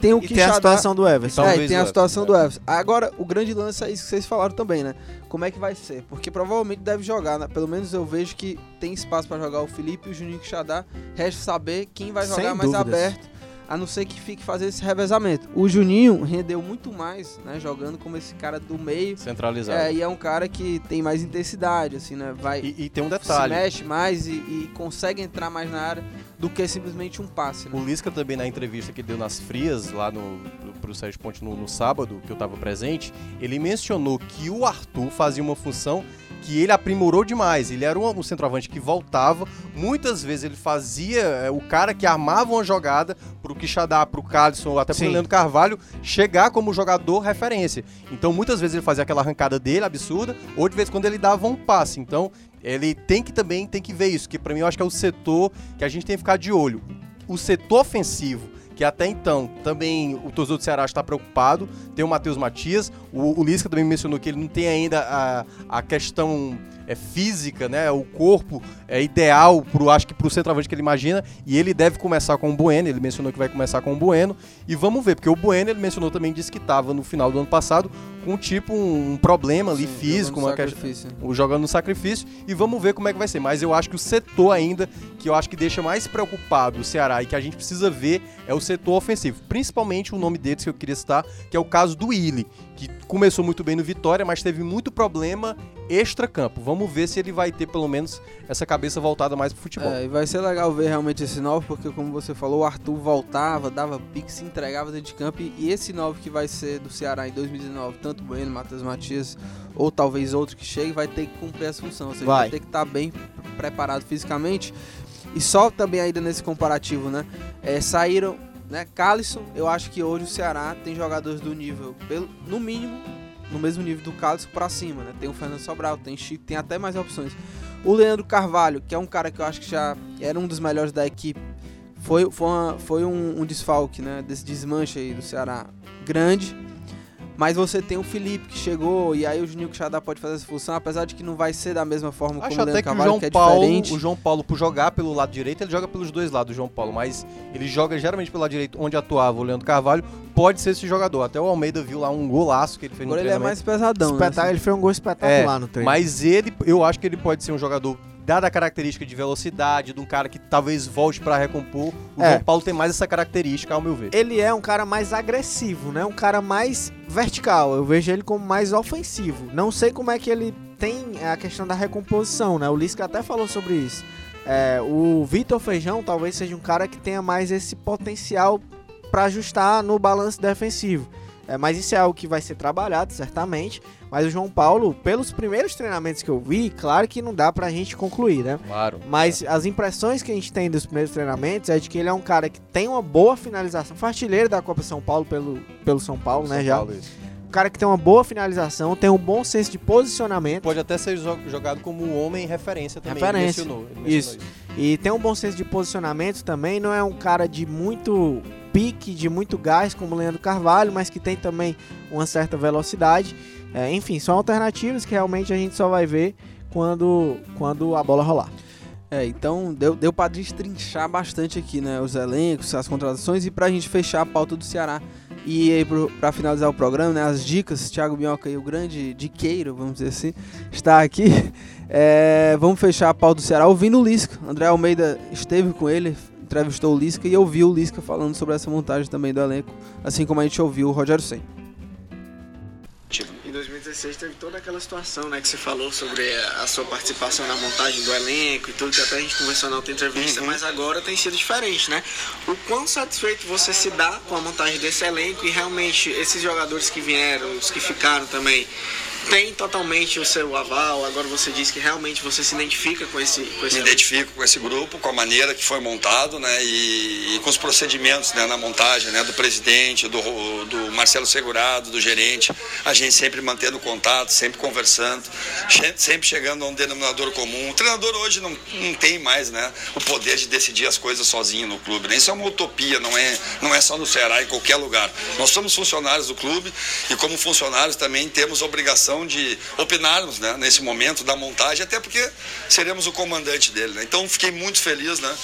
Tem o e tem a situação do Everson. É, e tem a situação do Everson. Agora, o grande lance é isso que vocês falaram também, né? Como é que vai ser? Porque provavelmente deve jogar, né? Pelo menos eu vejo que tem espaço para jogar o Felipe e o Juninho Quixadá. Resta saber quem vai jogar Sem mais dúvidas. aberto, a não ser que fique fazer esse revezamento. O Juninho rendeu muito mais, né? Jogando como esse cara do meio. Centralizado. É, e é um cara que tem mais intensidade, assim, né? Vai, E, e tem um se detalhe. mexe mais e, e consegue entrar mais na área do que simplesmente um passe, né? O Lisca também na entrevista que deu nas Frias, lá no, no, pro Sérgio Ponte no, no sábado, que eu tava presente, ele mencionou que o Arthur fazia uma função que ele aprimorou demais. Ele era um, um centroavante que voltava, muitas vezes ele fazia é, o cara que armava uma jogada pro Quixadá, pro Calisson, até pro Sim. Leandro Carvalho, chegar como jogador referência. Então muitas vezes ele fazia aquela arrancada dele, absurda, ou de vez em quando ele dava um passe. Então ele tem que também tem que ver isso, que pra mim eu acho que é o setor que a gente tem que ficar de olho. O setor ofensivo, que até então também o torcedor do Ceará está preocupado, tem o Matheus Matias, o, o Lisca também mencionou que ele não tem ainda a, a questão é, física, né, o corpo é ideal pro, acho que pro centroavante que ele imagina, e ele deve começar com o Bueno, ele mencionou que vai começar com o Bueno, e vamos ver, porque o Bueno ele mencionou também, disse que estava no final do ano passado com tipo um, um problema ali Sim, físico, uma questão sacrifício. o jogando no sacrifício e vamos ver como é que vai ser. Mas eu acho que o setor ainda que eu acho que deixa mais preocupado o Ceará e que a gente precisa ver é o setor ofensivo. Principalmente o nome deles que eu queria citar, que é o caso do Willi, que começou muito bem no Vitória, mas teve muito problema extra-campo. Vamos ver se ele vai ter pelo menos essa cabeça voltada mais pro futebol. É, e vai ser legal ver realmente esse 9, porque como você falou, o Arthur voltava, dava pique, se entregava dentro de campo. E esse 9 que vai ser do Ceará em 2019, tanto Bueno, Matheus Matias, ou talvez outro que chegue, vai ter que cumprir essa função. Ou seja, vai, Vai. ter que estar bem preparado fisicamente. E só também ainda nesse comparativo, né? é, saíram, né? Calisson, eu acho que hoje o Ceará tem jogadores do nível, pelo, no mínimo, no mesmo nível do Calisson pra cima, né? Tem o Fernando Sobral, tem Chico, tem até mais opções. O Leandro Carvalho, que é um cara que eu acho que já era um dos melhores da equipe, foi, foi, uma- foi um, um desfalque, né? Desse desmanche aí do Ceará grande. Mas você tem o Felipe que chegou, e aí o Juninho Quixadá pode fazer essa função, apesar de que não vai ser da mesma forma Acho como o Leandro que o Carvalho, João que é Paulo, diferente. o João Paulo, por jogar pelo lado direito, ele joga pelos dois lados, o João Paulo, mas ele joga geralmente pelo lado direito, onde atuava o Leandro Carvalho, pode ser esse jogador. Até o Almeida viu lá um golaço que ele fez no Agora ele é mais pesadão, né? Espetacular, Ele fez um gol espetacular É, no treino. Mas ele, eu acho que ele pode ser um jogador, dada a característica de velocidade, de um cara que talvez volte pra recompor. O É. João Paulo tem mais essa característica, ao meu ver. ele é um cara mais agressivo, né? Um cara mais vertical. Eu vejo ele como mais ofensivo. Não sei como é que ele tem a questão da recomposição, né? O Lisca até falou sobre isso. É, o Vitor Feijão talvez seja um cara que tenha mais esse potencial para ajustar no balanço defensivo. É, mas isso é algo que vai ser trabalhado, certamente. Mas o João Paulo, pelos primeiros treinamentos que eu vi, claro que não dá pra gente concluir, né? Claro. Mas as impressões que a gente tem dos primeiros treinamentos é de que ele é um cara que tem uma boa finalização. Foi artilheiro da Copa São Paulo pelo, pelo São Paulo, né? São Já. Paulo, isso. Um cara que tem uma boa finalização, tem um bom senso de posicionamento Pode até ser jo- jogado como um homem referência também. Referência. Mencionou, mencionou Isso. e tem um bom senso de posicionamento também. Não é um cara de muito pique, de muito gás, como o Leandro Carvalho, mas que tem também uma certa velocidade. É, enfim, são alternativas que realmente a gente só vai ver quando, quando a bola rolar. É, então deu, deu pra destrinchar bastante aqui, né? Os elencos, as contratações e pra gente fechar a pauta do Ceará. E aí, pro, pra finalizar o programa, né? As dicas, Thiago Minhoca e o grande diqueiro, vamos dizer assim, está aqui. *laughs* É, vamos fechar a pauta do Ceará ouvindo o Lisca. André Almeida esteve com ele, entrevistou o Lisca e ouviu o Lisca falando sobre essa montagem também do elenco, assim como a gente ouviu o Rogério Senna. Em 2019 2016 teve toda aquela situação, né, que você falou sobre a sua participação na montagem do elenco e tudo, que até a gente conversou na outra entrevista, mas agora tem sido diferente, né? O quão satisfeito você se dá com a montagem desse elenco e realmente esses jogadores que vieram, os que ficaram também, tem totalmente o seu aval. Agora você diz que realmente você se identifica com esse, com esse me identifico com esse grupo, com a maneira que foi montado, né, e, e com os procedimentos, né, na montagem, né, do presidente, do, do Marcelo Segurado, do gerente, a gente sempre mantendo contato, sempre conversando, sempre chegando a um denominador comum. O treinador hoje não, não tem mais, né, o poder de decidir as coisas sozinho no clube, né? Isso é uma utopia, não é, não é só no Ceará, em qualquer lugar. Nós somos funcionários do clube e como funcionários também temos a de opinarmos, né, nesse momento da montagem, até porque seremos o comandante dele, né? Então fiquei muito feliz, né,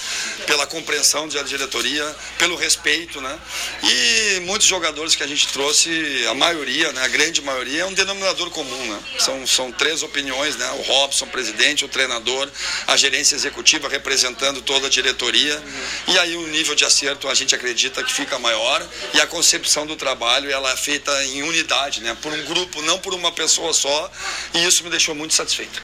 pela compreensão da diretoria, pelo respeito, né? E muitos jogadores que a gente trouxe, a maioria, né, a grande maioria é um denominador comum, né? São são três opiniões, né? O Robson, presidente, o treinador, a gerência executiva representando toda a diretoria. E aí o nível de acerto a gente acredita que fica maior e a concepção do trabalho ela é feita em unidade, né? Por um grupo, não por uma pessoa só. E isso me deixou muito satisfeito.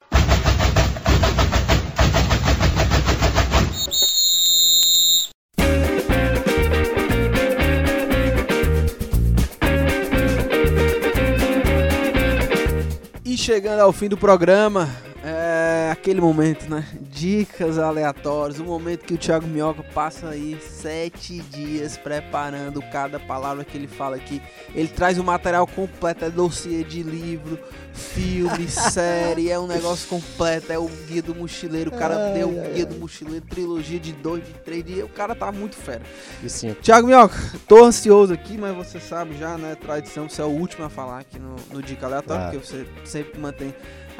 E chegando ao fim do programa, é aquele momento, né? Dicas aleatórias, o momento que o Thiago Minhoca passa aí sete dias preparando cada palavra que ele fala aqui. Ele traz o material completo, é dossiê de livro, filme, *laughs* série, é um negócio completo, é o guia do mochileiro, o cara deu o guia do mochileiro, trilogia de dois, de três dias, o cara tá muito fera. E sim, Thiago Minhoca, tô ansioso aqui, mas você sabe já, né? Tradição, você é o último a falar aqui no, no Dica Aleatória, Claro. porque você sempre mantém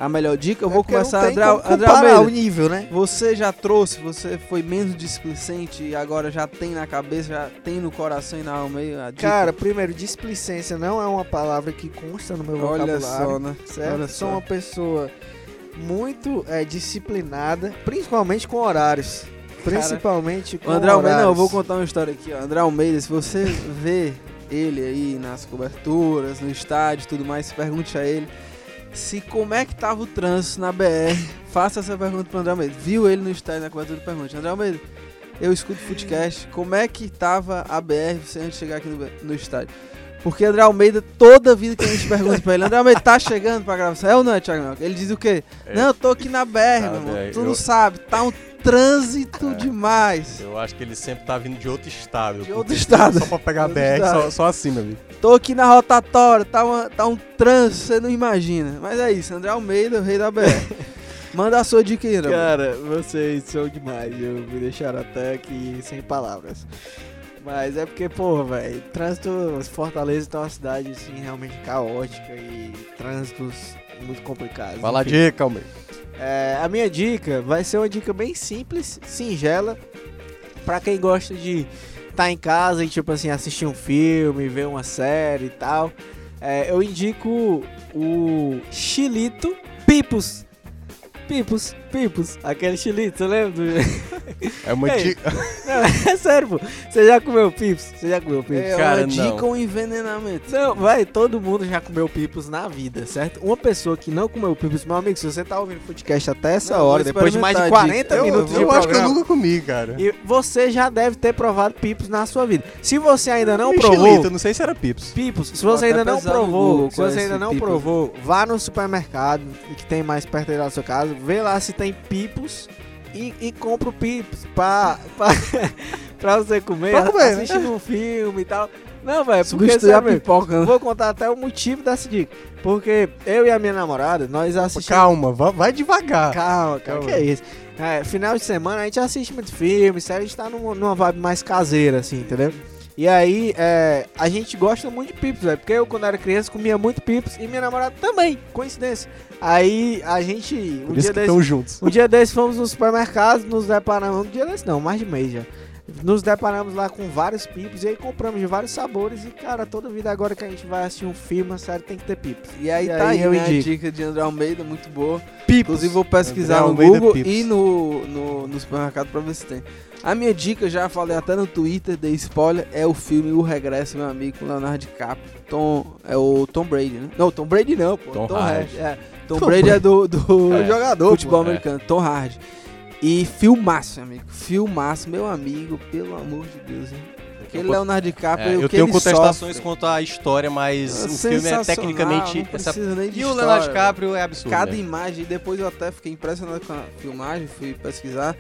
a melhor dica. Eu É vou não começar, como André comparar o nível, né? Você já trouxe, você foi menos displicente e agora já tem na cabeça, já tem no coração e na alma aí a dica. Cara, primeiro, displicência não é uma palavra que consta no meu olha vocabulário. só, né? certo? Olha Sou só. uma pessoa muito é, disciplinada, principalmente com horários. Principalmente com O André Almeida, não, eu horários. vou contar uma história aqui, ó. André Almeida, se você *laughs* vê ele aí nas coberturas, no estádio e tudo mais, pergunte a ele se como é que tava o trânsito na BR. Faça essa pergunta pro André Almeida. Viu ele no estádio na cobertura? Pergunte. André Almeida, eu escuto Footcast. Como é que tava a BR você antes de chegar aqui no, no estádio? Porque André Almeida, toda vida que a gente pergunta pra ele, André Almeida tá chegando pra gravação? É ou não, Thiago? Minhoca? Ele diz o quê? É. Não, eu tô aqui na BR, Tá, meu irmão. Tu não Eu- sabe, tá um trânsito É. demais. eu acho que ele sempre tá vindo de outro estado. De outro estado. Só pra pegar a BR, só, só assim, meu amigo. Tô aqui na rotatória, tá, uma- tá um trânsito, você não imagina. Mas é isso, André Almeida, o rei da BR. *laughs* Manda a sua dica aí. Cara, vocês são demais. Eu me deixaram até aqui sem palavras. Mas é porque, porra, velho, trânsito. Fortaleza tá uma cidade assim realmente caótica e trânsitos muito complicados. Vai lá, Enfim. dica, Almeida. É, a minha dica vai ser uma dica bem simples, singela, pra quem gosta de estar em casa e tipo assim assistir um filme, ver uma série e tal. É, eu indico o Chilito Pipos. Pipos, Pipos, aquele chilito, você lembra? do- É uma Ei. dica. Não, *laughs* é sério, pô. Você já comeu Pipos? Você já comeu Pipos? É Cara, uma dica não. ou envenenamento? Não, vai, todo mundo já comeu pipos na vida, certo? Uma pessoa que não comeu pipos, meu amigo, se você tá ouvindo o podcast até essa Não, hora, depois de mais de experimentar a 40 dica. Eu- minutos eu de acho que eu programa, nunca comi, cara. e você já deve ter provado pipos na sua vida. Se você ainda não E provou não sei se era Pips. pipos, se você ainda não provou, Google se você ainda não pipos. provou, vá no supermercado que tem mais perto aí da sua casa, vê lá se tem pipos e, e compra o pipos pra, pra, *laughs* pra você comer, Pra comer, né? um filme e tal. Não, velho, porque Substituir a sabe, pipoca, né? Vou contar até o motivo dessa dica. Porque eu e a minha namorada, nós assistimos. Calma, vai, devagar. Calma, calma. Calma. Que é isso? É, final de semana a gente assiste muito filme, sério, a gente tá numa, numa vibe mais caseira, assim, entendeu? E aí, é, a gente gosta muito de pips, velho. Porque eu, quando era criança, comia muito pips e minha namorada também, coincidência. Aí a gente. Um Por dia desse. estão juntos. Um dia desse fomos no supermercado, nos deparamos. Um dia desse não, mais de mês já. Nos deparamos lá com vários pipos e aí compramos de vários sabores. E, cara, toda vida agora que a gente vai assistir um filme, uma série tem que ter pipos. E aí E tá aí aí, né, a dica de André Almeida, muito boa. Pipos. Inclusive vou pesquisar André no Almeida Google Pipos. e no, no, no supermercado pra ver se tem. A minha dica, já falei até no Twitter, dei spoiler, é o filme O Regresso, meu amigo, com Leonardo DiCaprio. Tom, é o Tom Brady, né? Não, Tom Brady não, pô. Tom Tom, Hardy. Hardy. É, Tom, Brady é do, do É, jogador futebol pô, é. americano, Tom Hardy. E filmaço, meu amigo. Filmaço, meu amigo, pelo amor de Deus, hein? Aquele Leonardo DiCaprio, É, o eu tenho contestações sofre. quanto à história, mas É o filme é tecnicamente. não essa- precisa nem de E o história, Leonardo velho. DiCaprio é absurdo. Cada né? imagem, depois eu até fiquei impressionado com a filmagem, fui pesquisar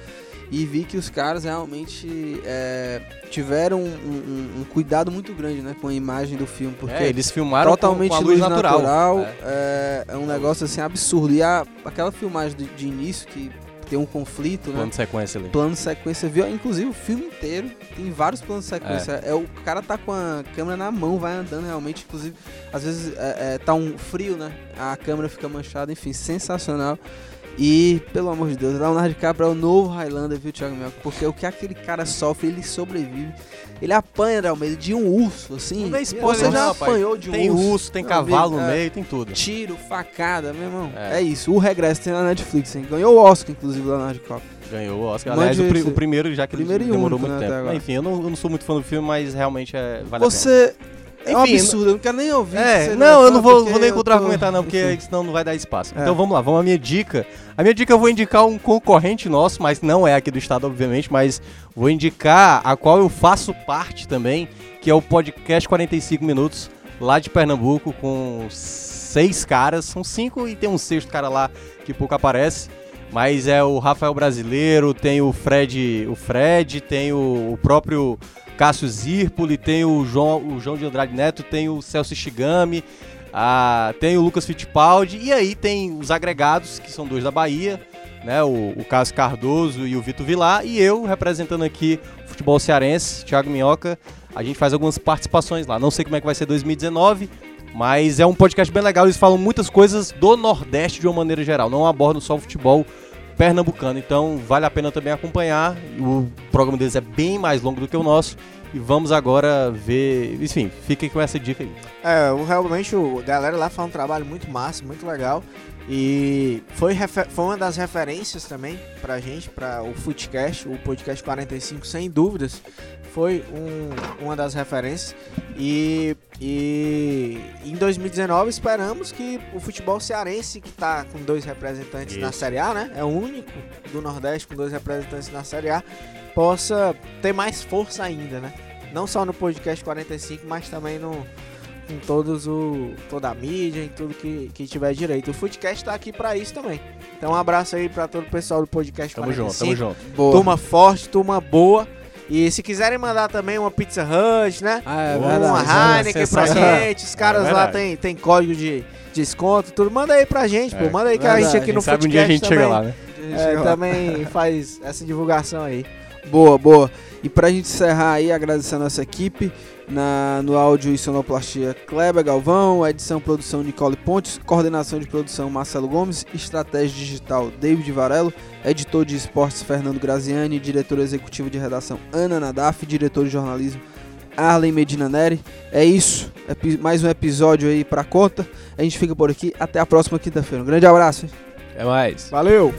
e vi que os caras realmente é, tiveram um, um- um cuidado muito grande né, com a imagem do filme, porque É, eles filmaram com- totalmente com a luz luz natural. natural, É. é, é um negócio assim absurdo. E a, aquela filmagem de, de início que tem um conflito, né? Plano de sequência ali. plano de sequência, viu? Inclusive o filme inteiro tem vários planos de sequência. É. o cara tá com a câmera na mão, vai andando realmente. Inclusive, às vezes é, é, tá um frio, né? A câmera fica manchada, enfim, sensacional. E, pelo amor de Deus, Leonardo DiCaprio é o novo Highlander, viu, Thiago Mioca? Porque o que aquele cara sofre, ele sobrevive. Ele apanha, Almeida, de um urso, assim. Não dá spoiler, Você não, já rapaz. apanhou de um Tem urso? urso, tem cavalo amigo, no é. meio, tem tudo. Tiro, facada, meu irmão. É. É, isso. O Regresso tem na Netflix, hein? Ganhou o Oscar, inclusive, Leonardo DiCaprio. Ganhou o Oscar. Aliás, o, esse- o primeiro, já que primeiro ele demorou único, muito né, tempo. Enfim, eu não, eu não sou muito fã do filme, mas realmente é, vale a Você. É um Enfim, absurdo, eu não quero nem ouvir. É, não, é eu não vou, vou nem eu contra tô- argumentar, não, porque enfim. senão não vai dar espaço. É. Então vamos lá, vamos à minha dica. A minha dica eu vou indicar um concorrente nosso, mas não é aqui do estado, obviamente, mas vou indicar a qual eu faço parte também, que é o podcast 45 Minutos, lá de Pernambuco, com seis caras. São cinco e tem um sexto cara lá que pouco aparece. Mas é o Rafael Brasileiro, tem o Fred, o Fred, tem o, o próprio Cássio Zirpoli, tem o João, o João de Andrade Neto, tem o Celso Shigami, ah, tem o Lucas Fittipaldi, e aí tem os agregados, que são dois da Bahia, né? O, o Cássio Cardoso e o Vitor Vilar, e eu representando aqui o futebol cearense, Thiago Minhoca. A gente faz algumas participações lá. Não sei como é que vai ser 2019, mas é um podcast bem legal. Eles falam muitas coisas do Nordeste de uma maneira geral, não abordam só o futebol pernambucano. Então vale a pena também acompanhar. O programa deles é bem mais longo do que o nosso. E vamos agora ver. Enfim, fiquem com essa dica aí. É, realmente o, a galera lá faz um trabalho muito massa, muito legal. E foi, foi uma das referências também pra gente, pra o Footcast, o podcast 45, sem dúvidas. Foi um- uma das referências. E, e em 2019 esperamos que o futebol cearense, que tá com dois representantes na Isso. Série A, né? É o único do Nordeste com dois representantes na Série A, possa ter mais força ainda, né? Não só no podcast 45, mas também no, em todos o toda a mídia, em tudo que, que tiver direito. O Footcast tá aqui pra isso também. Então um abraço aí pra todo o pessoal do podcast Tamo 45. junto, tamo junto. Boa. Turma forte, turma boa. E se quiserem mandar também uma Pizza Hut, né? Ah, é Boa, verdade. uma é Heineken pra gente. Os caras É lá verdade. tem, tem código de desconto, tudo. Manda aí pra gente, pô. É, Manda aí que a verdade. gente aqui Quem no sabe um dia a gente chega também, lá, né? é, também faz essa divulgação aí. Boa, boa. E pra gente encerrar aí, agradecer a nossa equipe, na, no áudio e sonoplastia Kleber Galvão, edição e produção Nicole Pontes, coordenação de produção Marcelo Gomes, estratégia digital David Varelo, editor de esportes Fernando Graziani, diretor executivo de redação Ana Nadaf, diretor de jornalismo Arlen Medina Neri. É isso, Epi- mais um episódio aí pra conta. A gente fica por aqui, até a próxima quinta-feira. Um grande abraço. hein? É mais. Valeu!